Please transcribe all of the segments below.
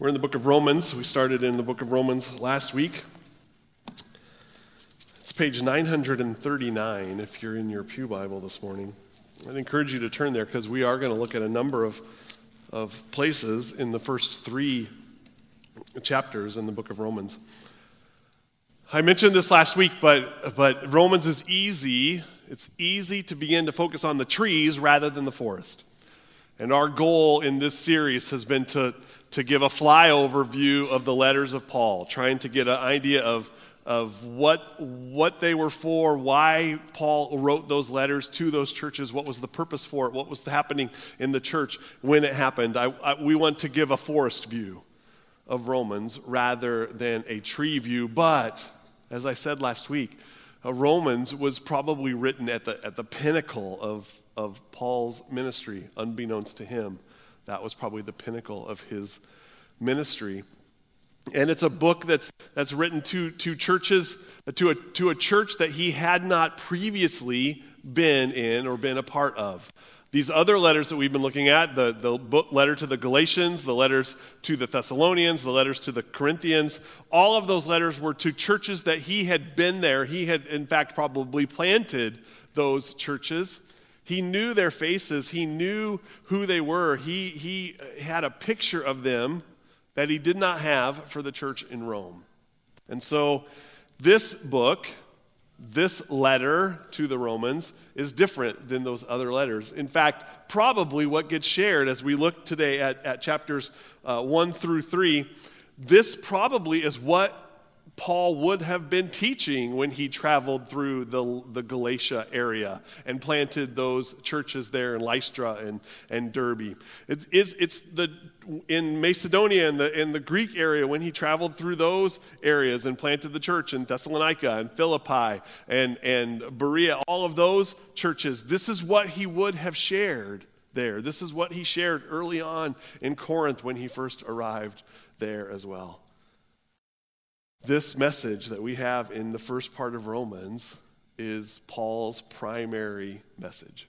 We're in the book of Romans. We started in the book of Romans last week. It's page 939 if you're in your Pew Bible this morning. I'd encourage you to turn there because we are going to look at a number of, of places in the first three chapters in the book of Romans. I mentioned this last week, but, but Romans is easy. It's easy to begin to focus on the trees rather than the forest. And our goal in this series has been to to give a flyover view of the letters of Paul, trying to get an idea of, of what, what they were for, why Paul wrote those letters to those churches, what was the purpose for it, what was happening in the church when it happened. I, I, we want to give a forest view of Romans rather than a tree view. But, as I said last week, uh, Romans was probably written at the, at the pinnacle of, of Paul's ministry, unbeknownst to him. That was probably the pinnacle of his ministry. And it's a book that's, that's written to, to churches, to a, to a church that he had not previously been in or been a part of. These other letters that we've been looking at, the, the book, letter to the Galatians, the letters to the Thessalonians, the letters to the Corinthians, all of those letters were to churches that he had been there. He had, in fact, probably planted those churches. He knew their faces, he knew who they were. He, he had a picture of them that he did not have for the church in Rome. And so, this book, this letter to the Romans, is different than those other letters. In fact, probably what gets shared as we look today at, at chapters uh, 1 through 3, this probably is what Paul would have been teaching when he traveled through the, the Galatia area and planted those churches there in Lystra and, and Derbe. It's, it's, it's the, in Macedonia and the, in the Greek area when he traveled through those areas and planted the church in Thessalonica and Philippi and, and Berea, all of those churches. This is what he would have shared there. This is what he shared early on in Corinth when he first arrived there as well. This message that we have in the first part of Romans is Paul's primary message.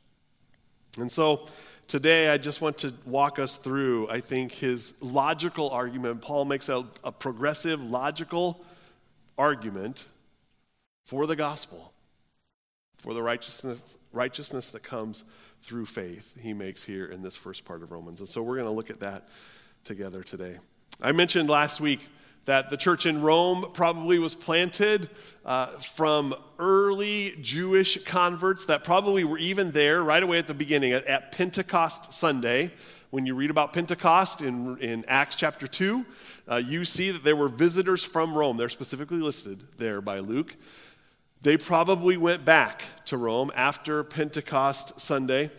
And so today I just want to walk us through, I think, his logical argument. Paul makes a, a progressive, logical argument for the gospel, for the righteousness, righteousness that comes through faith, he makes here in this first part of Romans. And so we're going to look at that together today. I mentioned last week that the church in Rome probably was planted uh, from early Jewish converts that probably were even there right away at the beginning at, at Pentecost Sunday. When you read about Pentecost in, in Acts chapter 2, uh, you see that there were visitors from Rome. They're specifically listed there by Luke. They probably went back to Rome after Pentecost Sunday.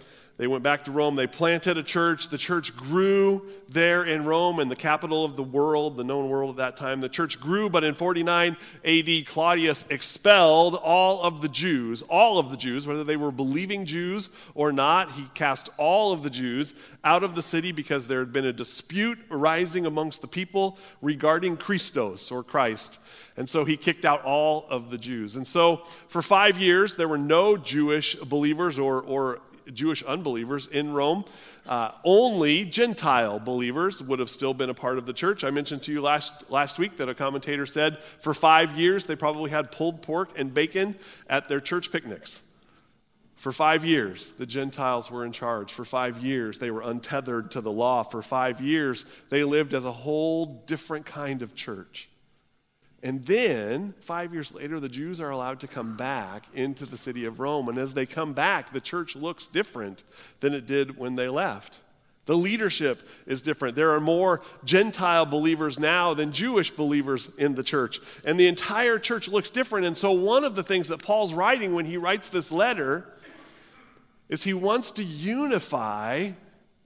They went back to Rome. They planted a church. The church grew there in Rome, in the capital of the world, the known world at that time. The church grew, but in 49 AD, Claudius expelled all of the Jews, all of the Jews, whether they were believing Jews or not. He cast all of the Jews out of the city because there had been a dispute arising amongst the people regarding Christos or Christ. And so he kicked out all of the Jews. And so for five years, there were no Jewish believers or, or Jewish unbelievers in Rome. Uh, only Gentile believers would have still been a part of the church. I mentioned to you last, last week that a commentator said for five years they probably had pulled pork and bacon at their church picnics. For five years, the Gentiles were in charge. For five years, they were untethered to the law. For five years, they lived as a whole different kind of church. And then, five years later, the Jews are allowed to come back into the city of Rome. And as they come back, the church looks different than it did when they left. The leadership is different. There are more Gentile believers now than Jewish believers in the church. And the entire church looks different. And so, one of the things that Paul's writing when he writes this letter is he wants to unify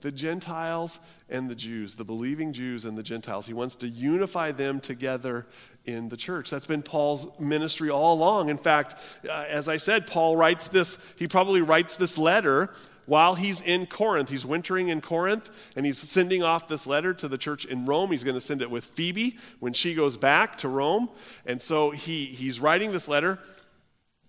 the Gentiles and the Jews, the believing Jews and the Gentiles. He wants to unify them together in the church. That's been Paul's ministry all along. In fact, uh, as I said, Paul writes this, he probably writes this letter while he's in Corinth. He's wintering in Corinth and he's sending off this letter to the church in Rome. He's going to send it with Phoebe when she goes back to Rome. And so he, he's writing this letter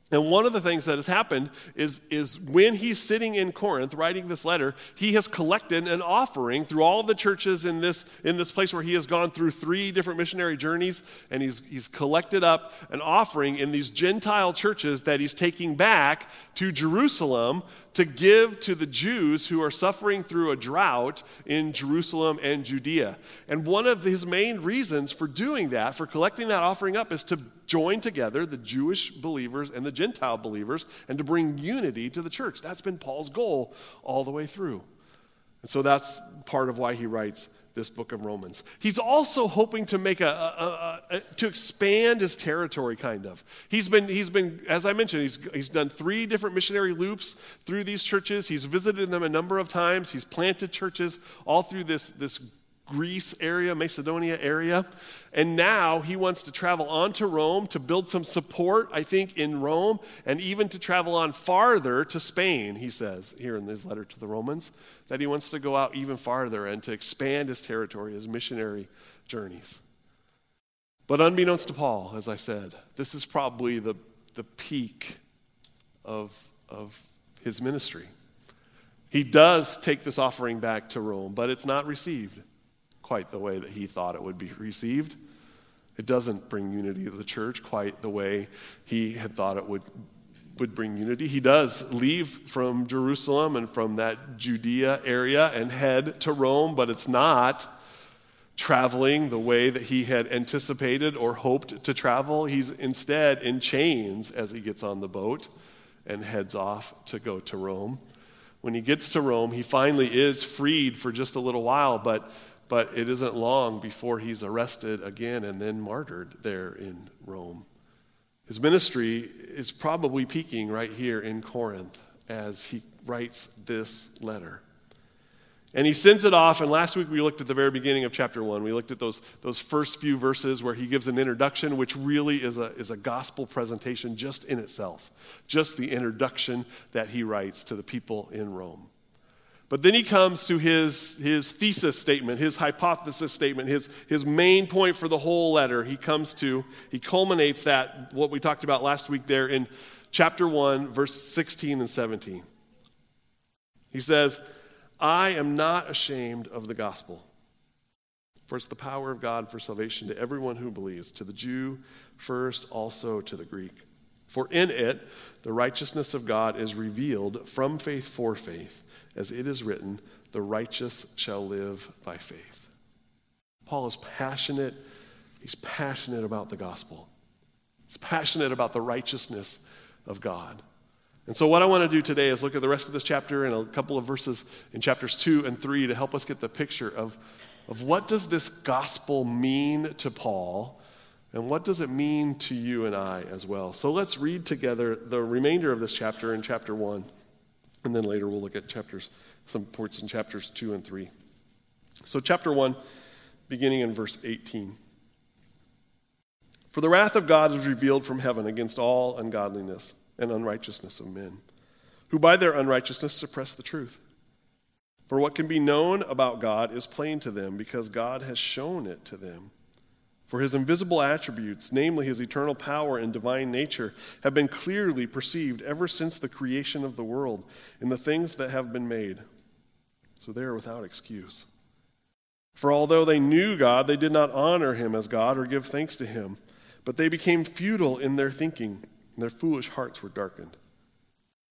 And one of the things that has happened is, is when he's sitting in Corinth writing this letter, he has collected an offering through all the churches in this, in this place where he has gone through three different missionary journeys, and he's, he's collected up an offering in these Gentile churches that he's taking back to Jerusalem to give to the Jews who are suffering through a drought in Jerusalem and Judea. And one of his main reasons for doing that, for collecting that offering up, is to join together the Jewish believers and the Gentile believers and to bring unity to the church. That's been Paul's goal all the way through. And so that's part of why he writes this book of Romans. He's also hoping to make a, a, a, a, to expand his territory, kind of. He's been, he's been, as I mentioned, he's, he's done three different missionary loops through these churches. He's visited them a number of times. He's planted churches all through this, this Greece area, Macedonia area. And now he wants to travel on to Rome to build some support, I think, in Rome, and even to travel on farther to Spain, he says here in his letter to the Romans, that he wants to go out even farther and to expand his territory, his missionary journeys. But unbeknownst to Paul, as I said, this is probably the, the peak of, of his ministry. He does take this offering back to Rome, but it's not received quite the way that he thought it would be received. It doesn't bring unity to the church quite the way he had thought it would, would bring unity. He does leave from Jerusalem and from that Judea area and head to Rome, but it's not traveling the way that he had anticipated or hoped to travel. He's instead in chains as he gets on the boat and heads off to go to Rome. When he gets to Rome, he finally is freed for just a little while, but but it isn't long before he's arrested again and then martyred there in Rome. His ministry is probably peaking right here in Corinth as he writes this letter. And he sends it off, and last week we looked at the very beginning of chapter one. We looked at those, those first few verses where he gives an introduction, which really is a, is a gospel presentation just in itself, just the introduction that he writes to the people in Rome. But then he comes to his, his thesis statement, his hypothesis statement, his, his main point for the whole letter. He comes to, he culminates that, what we talked about last week there in chapter 1, verse 16 and 17. He says, I am not ashamed of the gospel, for it's the power of God for salvation to everyone who believes, to the Jew first, also to the Greek. For in it, the righteousness of God is revealed from faith for faith as it is written, the righteous shall live by faith. Paul is passionate. He's passionate about the gospel. He's passionate about the righteousness of God. And so, what I want to do today is look at the rest of this chapter and a couple of verses in chapters 2 and 3 to help us get the picture of, of what does this gospel mean to Paul and what does it mean to you and I as well. So, let's read together the remainder of this chapter in chapter 1. And then later we'll look at chapters, some parts in chapters 2 and 3. So, chapter 1, beginning in verse 18. For the wrath of God is revealed from heaven against all ungodliness and unrighteousness of men, who by their unrighteousness suppress the truth. For what can be known about God is plain to them, because God has shown it to them. For his invisible attributes, namely his eternal power and divine nature, have been clearly perceived ever since the creation of the world in the things that have been made. So they are without excuse. For although they knew God, they did not honor him as God or give thanks to him, but they became futile in their thinking, and their foolish hearts were darkened.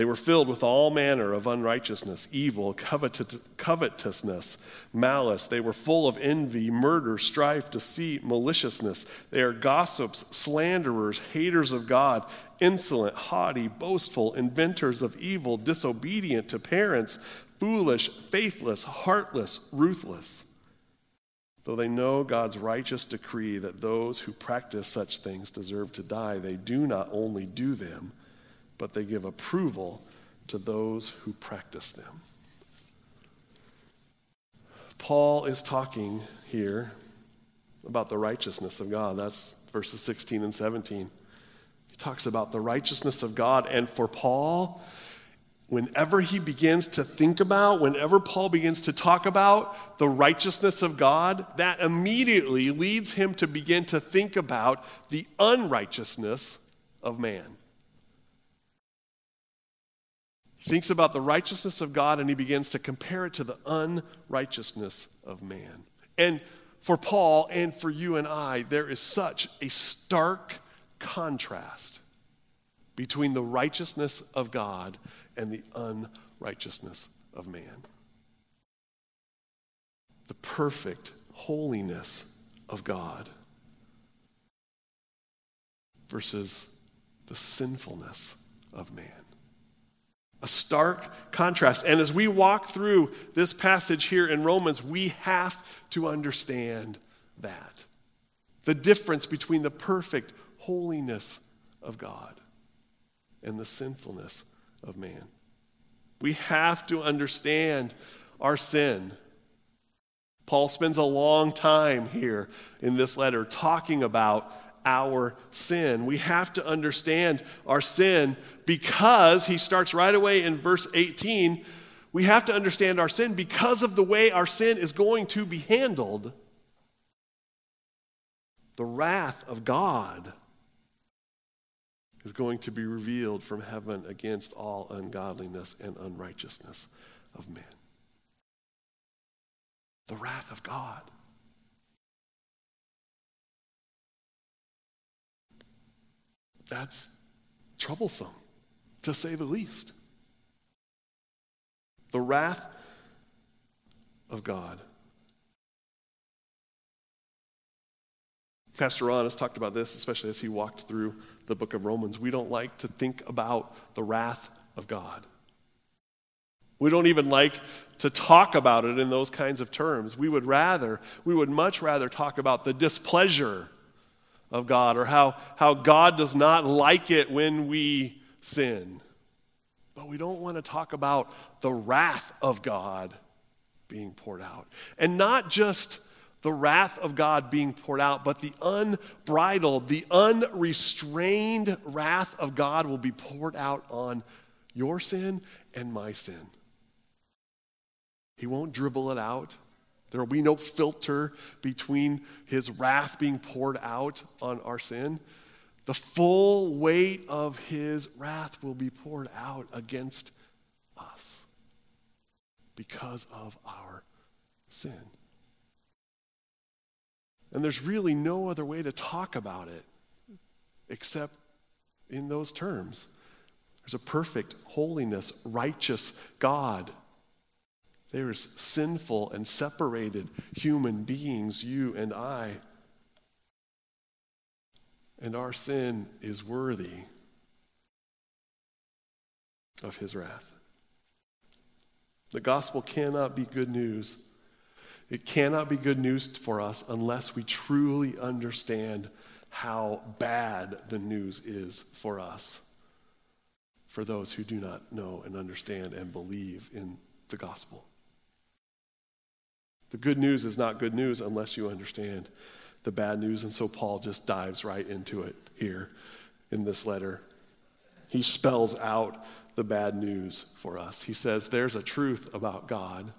They were filled with all manner of unrighteousness, evil, covetousness, malice. They were full of envy, murder, strife, deceit, maliciousness. They are gossips, slanderers, haters of God, insolent, haughty, boastful, inventors of evil, disobedient to parents, foolish, faithless, heartless, ruthless. Though they know God's righteous decree that those who practice such things deserve to die, they do not only do them but they give approval to those who practice them. Paul is talking here about the righteousness of God. That's verses 16 and 17. He talks about the righteousness of God. And for Paul, whenever he begins to think about, whenever Paul begins to talk about the righteousness of God, that immediately leads him to begin to think about the unrighteousness of man. He thinks about the righteousness of God and he begins to compare it to the unrighteousness of man. And for Paul and for you and I, there is such a stark contrast between the righteousness of God and the unrighteousness of man. The perfect holiness of God versus the sinfulness of man. A stark contrast. And as we walk through this passage here in Romans, we have to understand that. The difference between the perfect holiness of God and the sinfulness of man. We have to understand our sin. Paul spends a long time here in this letter talking about our sin. We have to understand our sin because he starts right away in verse 18. We have to understand our sin because of the way our sin is going to be handled. The wrath of God is going to be revealed from heaven against all ungodliness and unrighteousness of men. The wrath of God. That's troublesome, to say the least. The wrath of God. Pastor Ron has talked about this, especially as he walked through the book of Romans. We don't like to think about the wrath of God. We don't even like to talk about it in those kinds of terms. We would rather, we would much rather talk about the displeasure of God or how, how God does not like it when we sin. But we don't want to talk about the wrath of God being poured out. And not just the wrath of God being poured out, but the unbridled, the unrestrained wrath of God will be poured out on your sin and my sin. He won't dribble it out. There will be no filter between his wrath being poured out on our sin. The full weight of his wrath will be poured out against us because of our sin. And there's really no other way to talk about it except in those terms. There's a perfect holiness, righteous God there's sinful and separated human beings, you and I. And our sin is worthy of his wrath. The gospel cannot be good news. It cannot be good news for us unless we truly understand how bad the news is for us, for those who do not know and understand and believe in the gospel. The good news is not good news unless you understand the bad news. And so Paul just dives right into it here in this letter. He spells out the bad news for us. He says, There's a truth about God,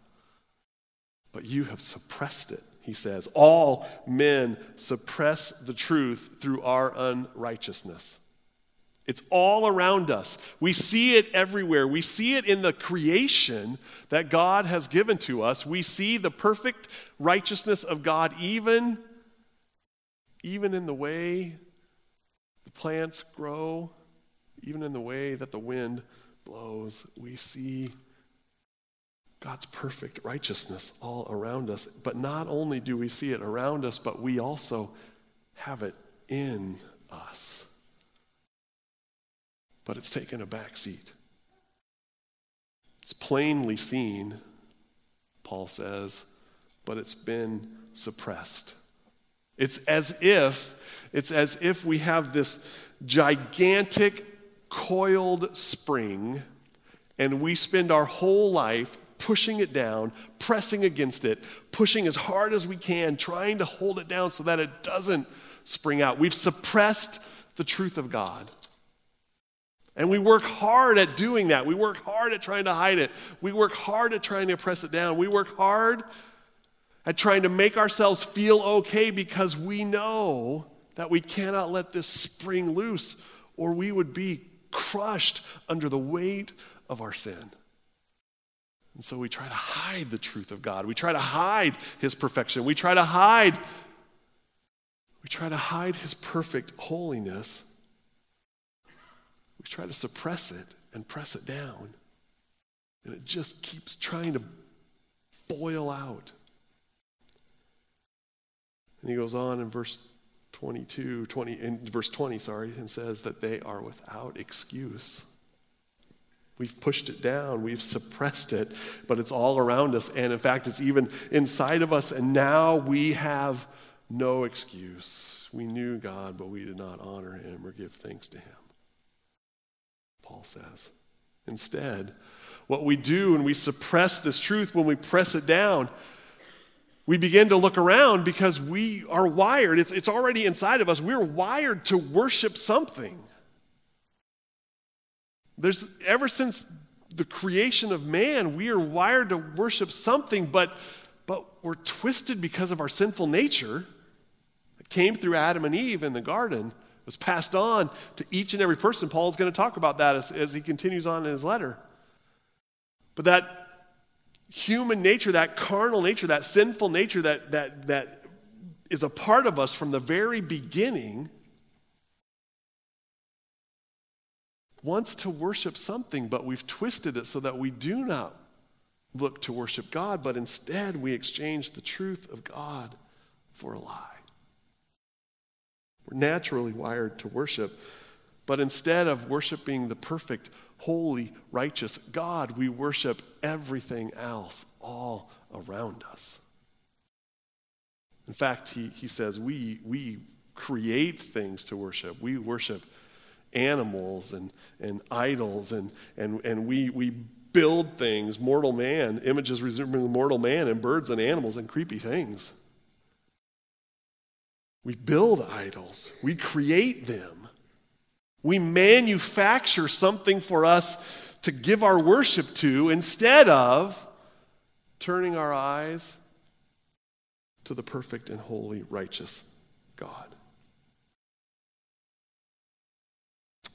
but you have suppressed it. He says, All men suppress the truth through our unrighteousness. It's all around us. We see it everywhere. We see it in the creation that God has given to us. We see the perfect righteousness of God even, even in the way the plants grow, even in the way that the wind blows, we see God's perfect righteousness all around us. But not only do we see it around us, but we also have it in us. But it's taken a back seat. It's plainly seen, Paul says, but it's been suppressed. It's as if it's as if we have this gigantic coiled spring and we spend our whole life pushing it down, pressing against it, pushing as hard as we can, trying to hold it down so that it doesn't spring out. We've suppressed the truth of God. And we work hard at doing that. We work hard at trying to hide it. We work hard at trying to press it down. We work hard at trying to make ourselves feel okay because we know that we cannot let this spring loose or we would be crushed under the weight of our sin. And so we try to hide the truth of God. We try to hide his perfection. We try to hide we try to hide his perfect holiness. We try to suppress it and press it down. And it just keeps trying to boil out. And he goes on in verse 22, 20, in verse 20, sorry, and says that they are without excuse. We've pushed it down, we've suppressed it, but it's all around us. And in fact, it's even inside of us. And now we have no excuse. We knew God, but we did not honor him or give thanks to him. Paul says. Instead, what we do when we suppress this truth, when we press it down, we begin to look around because we are wired. It's, it's already inside of us. We're wired to worship something. There's ever since the creation of man, we are wired to worship something, but, but we're twisted because of our sinful nature that came through Adam and Eve in the garden, was passed on to each and every person. Paul's going to talk about that as, as he continues on in his letter. But that human nature, that carnal nature, that sinful nature that, that, that is a part of us from the very beginning, wants to worship something, but we've twisted it so that we do not look to worship God, but instead we exchange the truth of God for a lie. We're naturally wired to worship, but instead of worshiping the perfect, holy, righteous God, we worship everything else all around us. In fact, he, he says we, we create things to worship. We worship animals and, and idols, and, and, and we, we build things, mortal man, images resembling mortal man, and birds and animals and creepy things. We build idols, we create them. We manufacture something for us to give our worship to instead of turning our eyes to the perfect and holy, righteous God.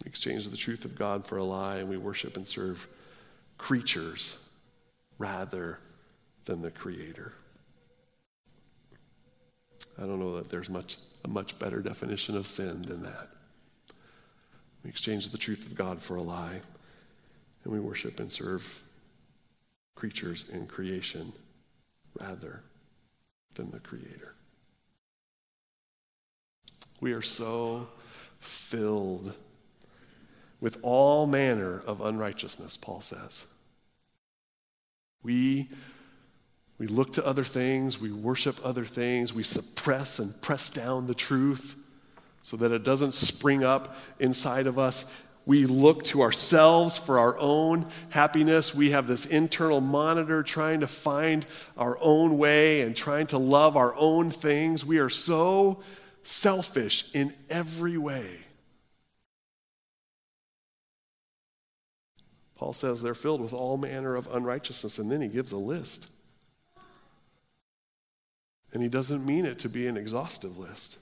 We exchange the truth of God for a lie and we worship and serve creatures rather than the Creator. I don't know that there's much, a much better definition of sin than that. We exchange the truth of God for a lie, and we worship and serve creatures in creation rather than the Creator. We are so filled with all manner of unrighteousness, Paul says. We, we look to other things, we worship other things, we suppress and press down the truth so that it doesn't spring up inside of us. We look to ourselves for our own happiness. We have this internal monitor trying to find our own way and trying to love our own things. We are so selfish in every way. Paul says they're filled with all manner of unrighteousness, and then he gives a list. And he doesn't mean it to be an exhaustive list.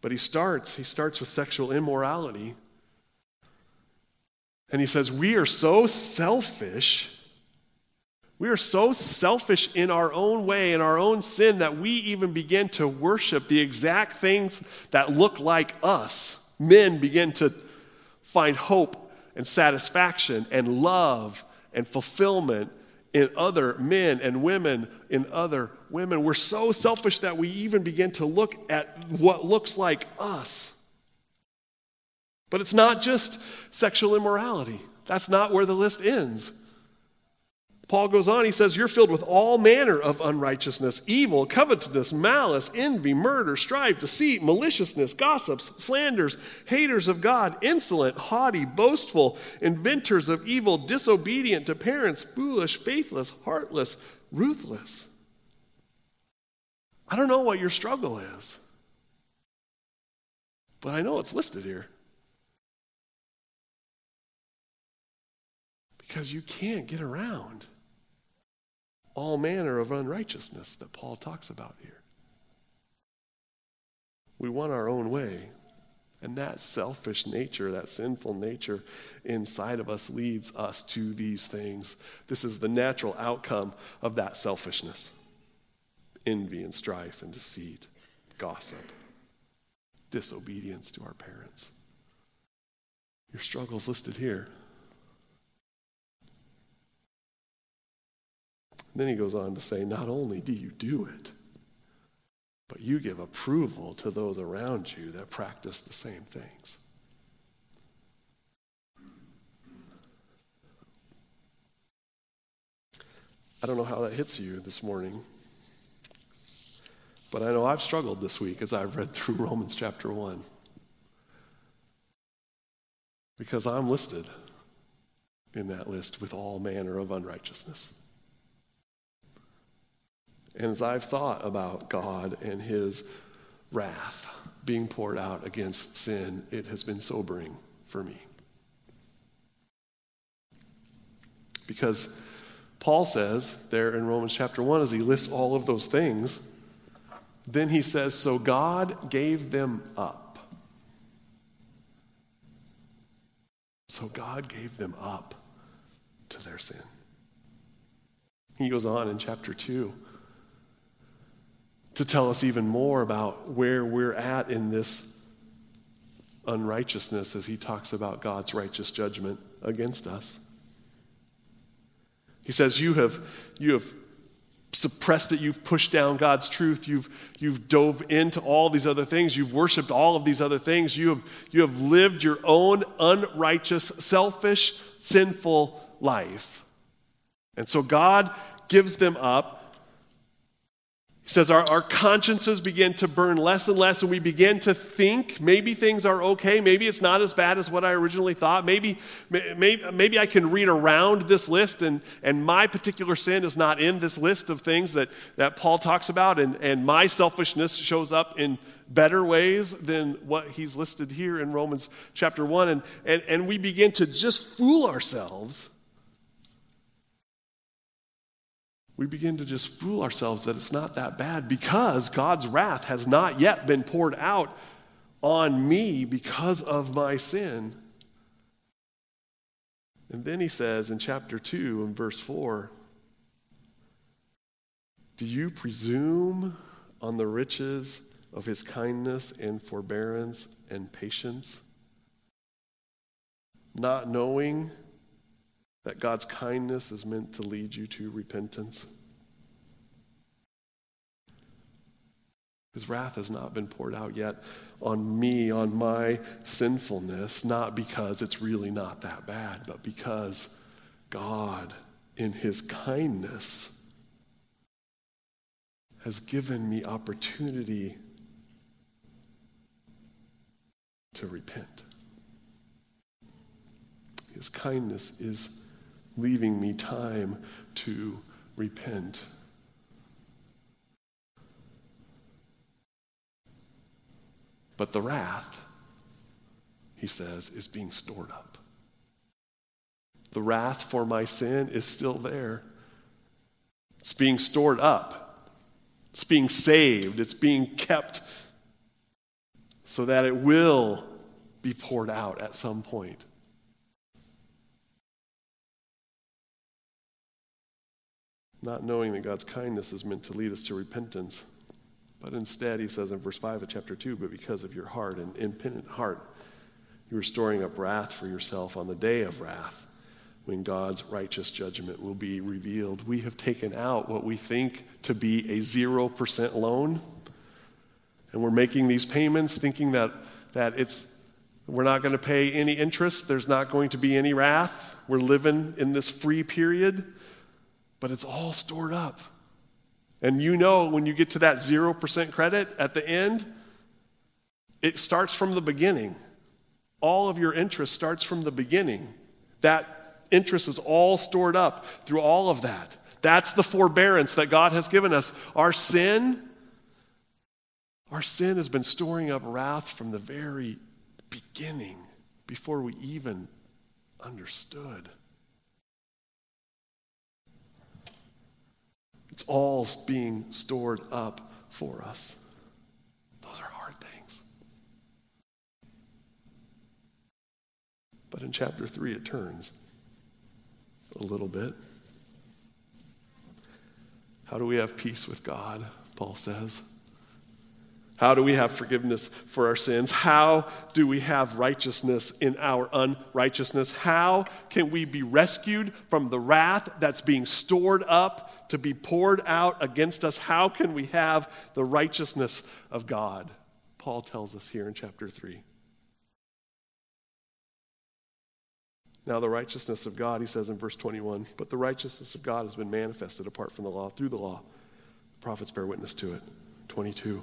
But he starts, he starts with sexual immorality. And he says, We are so selfish. We are so selfish in our own way, in our own sin, that we even begin to worship the exact things that look like us. Men begin to find hope and satisfaction and love and fulfillment in other men and women, in other women. We're so selfish that we even begin to look at what looks like us. But it's not just sexual immorality. That's not where the list ends. Paul goes on, he says, You're filled with all manner of unrighteousness, evil, covetousness, malice, envy, murder, strife, deceit, maliciousness, gossips, slanders, haters of God, insolent, haughty, boastful, inventors of evil, disobedient to parents, foolish, faithless, heartless, ruthless. I don't know what your struggle is, but I know it's listed here. Because you can't get around all manner of unrighteousness that Paul talks about here. We want our own way. And that selfish nature, that sinful nature inside of us leads us to these things. This is the natural outcome of that selfishness envy and strife and deceit, gossip, disobedience to our parents. Your struggle's listed here. Then he goes on to say, not only do you do it, but you give approval to those around you that practice the same things. I don't know how that hits you this morning, but I know I've struggled this week as I've read through Romans chapter 1. Because I'm listed in that list with all manner of unrighteousness. And as I've thought about God and his wrath being poured out against sin, it has been sobering for me. Because Paul says there in Romans chapter 1, as he lists all of those things, then he says, So God gave them up. So God gave them up to their sin. He goes on in chapter 2 to tell us even more about where we're at in this unrighteousness as he talks about God's righteous judgment against us. He says, You have, you have suppressed it, you've pushed down God's truth, you've, you've dove into all these other things, you've worshiped all of these other things, you have, you have lived your own unrighteous, selfish, sinful life. And so God gives them up says our, our consciences begin to burn less and less, and we begin to think maybe things are okay. Maybe it's not as bad as what I originally thought. Maybe, maybe, maybe I can read around this list, and, and my particular sin is not in this list of things that, that Paul talks about, and, and my selfishness shows up in better ways than what he's listed here in Romans chapter 1. And, and, and we begin to just fool ourselves we begin to just fool ourselves that it's not that bad because God's wrath has not yet been poured out on me because of my sin. And then he says in chapter 2 and verse 4 Do you presume on the riches of his kindness and forbearance and patience, not knowing that God's kindness is meant to lead you to repentance. His wrath has not been poured out yet on me, on my sinfulness, not because it's really not that bad, but because God, in His kindness, has given me opportunity to repent. His kindness is leaving me time to repent. But the wrath, he says, is being stored up. The wrath for my sin is still there. It's being stored up. It's being saved. It's being kept so that it will be poured out at some point. Not knowing that God's kindness is meant to lead us to repentance. But instead, he says in verse 5 of chapter 2, but because of your heart, an impenitent heart, You are storing up wrath for yourself on the day of wrath when God's righteous judgment will be revealed. We have taken out what we think to be a 0% loan, and we're making these payments thinking that, that it's, we're not going to pay any interest, there's not going to be any wrath. We're living in this free period, but it's all stored up. And you know when you get to that 0% credit at the end, it starts from the beginning. All of your interest starts from the beginning. That interest is all stored up through all of that. That's the forbearance that God has given us. Our sin, our sin has been storing up wrath from the very beginning, before we even understood. It's all being stored up for us. Those are hard things. But in chapter 3, it turns a little bit. How do we have peace with God? Paul says. How do we have forgiveness for our sins? How do we have righteousness in our unrighteousness? How can we be rescued from the wrath that's being stored up to be poured out against us? How can we have the righteousness of God? Paul tells us here in chapter 3. Now, the righteousness of God, he says in verse 21, but the righteousness of God has been manifested apart from the law, through the law. The prophets bear witness to it. 22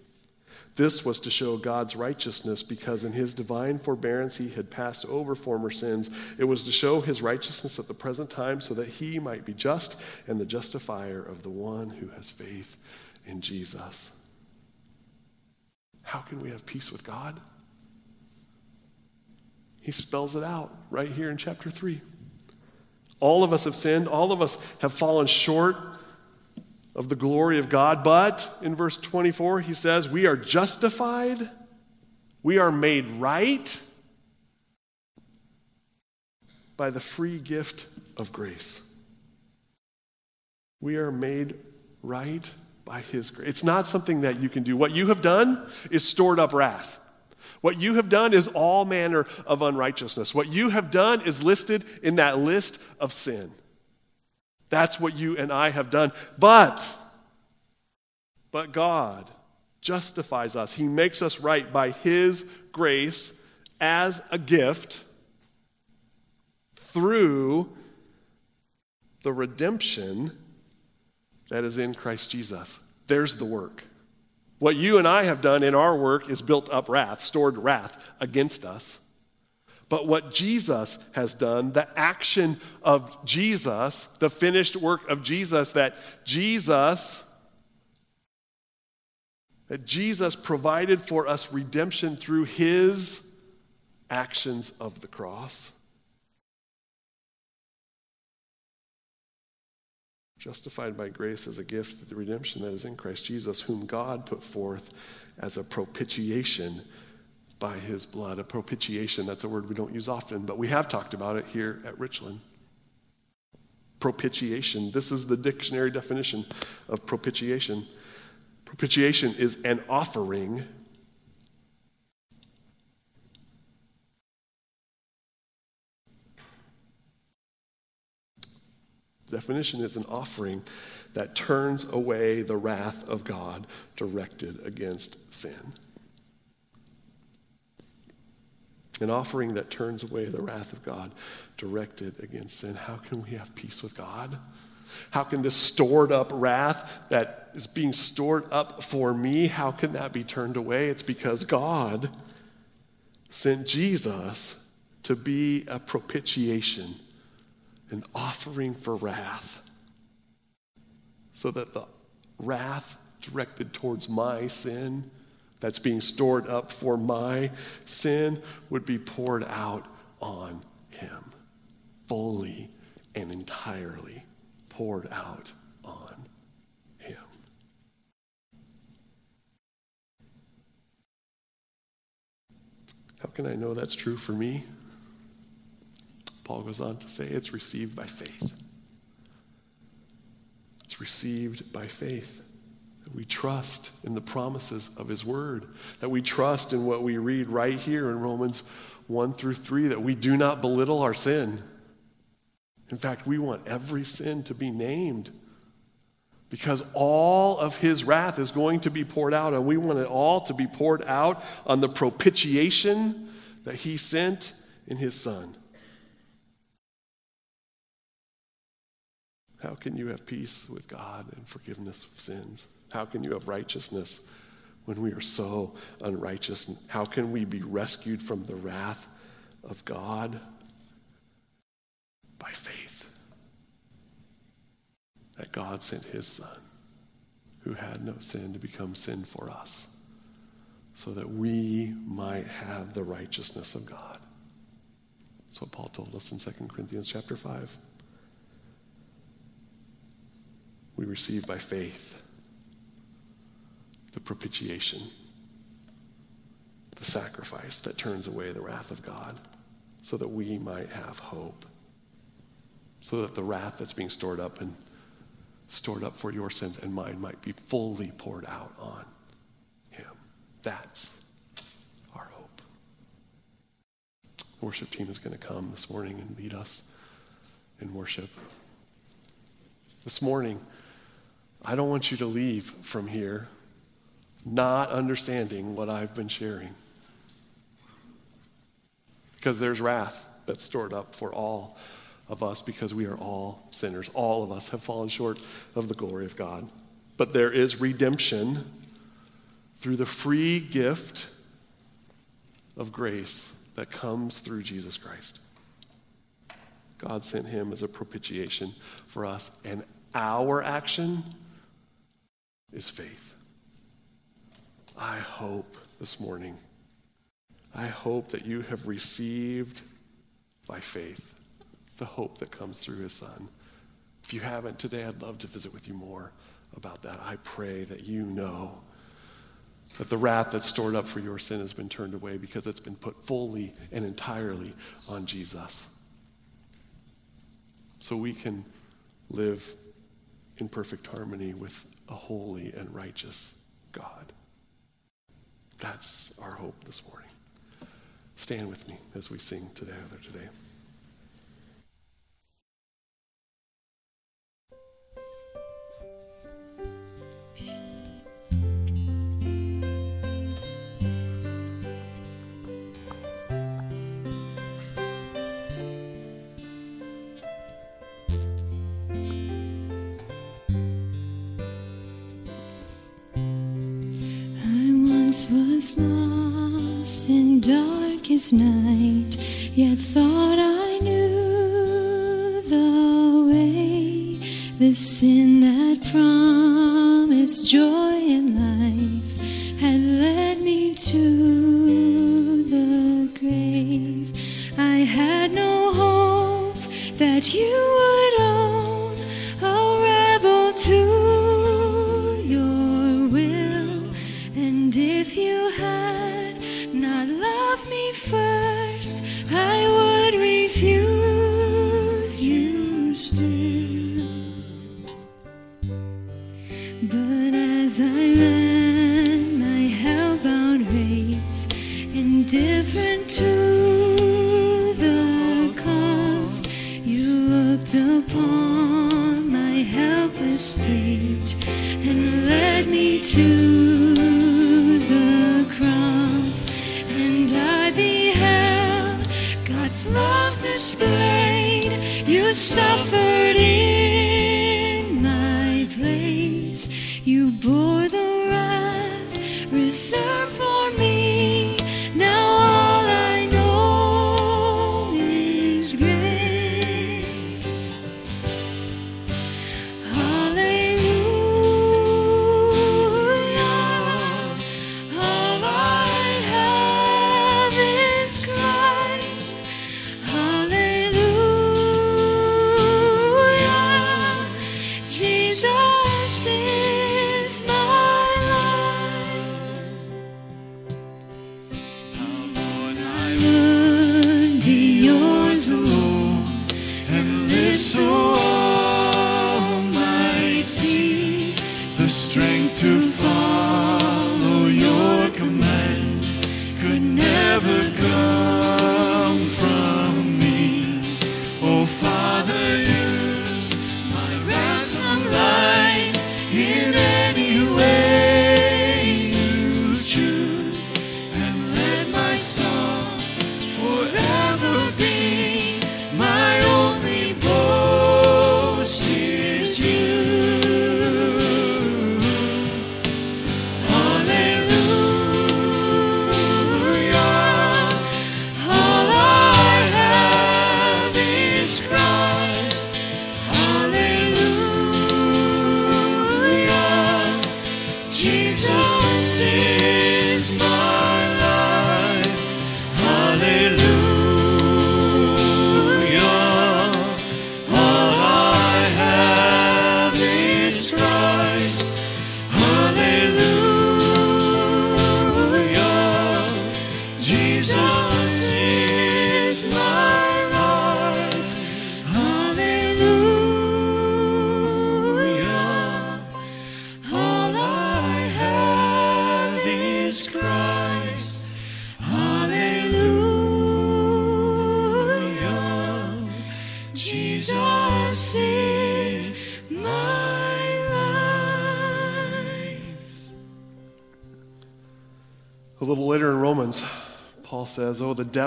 This was to show God's righteousness because in his divine forbearance he had passed over former sins. It was to show his righteousness at the present time so that he might be just and the justifier of the one who has faith in Jesus. How can we have peace with God? He spells it out right here in chapter 3. All of us have sinned, all of us have fallen short of the glory of God. But in verse 24, he says, We are justified, we are made right by the free gift of grace. We are made right by his grace. It's not something that you can do. What you have done is stored up wrath. What you have done is all manner of unrighteousness. What you have done is listed in that list of sin. That's what you and I have done. But, but God justifies us. He makes us right by His grace as a gift through the redemption that is in Christ Jesus. There's the work. What you and I have done in our work is built up wrath, stored wrath against us. But what Jesus has done, the action of Jesus, the finished work of Jesus, that Jesus, that Jesus provided for us redemption through his actions of the cross. Justified by grace as a gift through the redemption that is in Christ Jesus, whom God put forth as a propitiation by his blood. A propitiation, that's a word we don't use often, but we have talked about it here at Richland. Propitiation. This is the dictionary definition of propitiation. Propitiation is an offering. Definition is an offering that turns away the wrath of God directed against sin. An offering that turns away the wrath of God directed against sin. How can we have peace with God? How can this stored up wrath that is being stored up for me, how can that be turned away? It's because God sent Jesus to be a propitiation, an offering for wrath, so that the wrath directed towards my sin that's being stored up for my sin would be poured out on him, fully and entirely poured out on him. How can I know that's true for me? Paul goes on to say it's received by faith. It's received by faith. That we trust in the promises of his word, that we trust in what we read right here in Romans 1 through 3, that we do not belittle our sin. In fact, we want every sin to be named because all of his wrath is going to be poured out, and we want it all to be poured out on the propitiation that he sent in his son. How can you have peace with God and forgiveness of sins? How can you have righteousness when we are so unrighteous? How can we be rescued from the wrath of God? By faith. That God sent his Son, who had no sin, to become sin for us, so that we might have the righteousness of God. That's what Paul told us in 2 Corinthians chapter 5. we receive by faith the propitiation, the sacrifice that turns away the wrath of God, so that we might have hope, so that the wrath that's being stored up and stored up for your sins and mine might be fully poured out on Him. That's our hope. The worship team is going to come this morning and lead us in worship. This morning, I don't want you to leave from here not understanding what I've been sharing. Because there's wrath that's stored up for all of us because we are all sinners. All of us have fallen short of the glory of God. But there is redemption through the free gift of grace that comes through Jesus Christ. God sent him as a propitiation for us, and our action is faith. I hope this morning, I hope that you have received by faith the hope that comes through his son. If you haven't today, I'd love to visit with you more about that. I pray that you know that the wrath that's stored up for your sin has been turned away because it's been put fully and entirely on Jesus. So we can live in perfect harmony with a holy and righteous God. That's our hope this morning. Stand with me as we sing together today. Night, yet thought I knew the way. The sin that promised joy and life had led me to the grave. I had no hope that you would own a rebel to.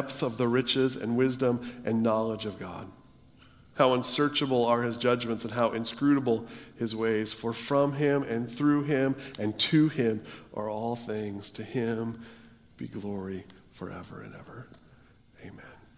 Depth of the riches and wisdom and knowledge of God. How unsearchable are his judgments and how inscrutable his ways. For from him and through him and to him are all things. To him be glory forever and ever.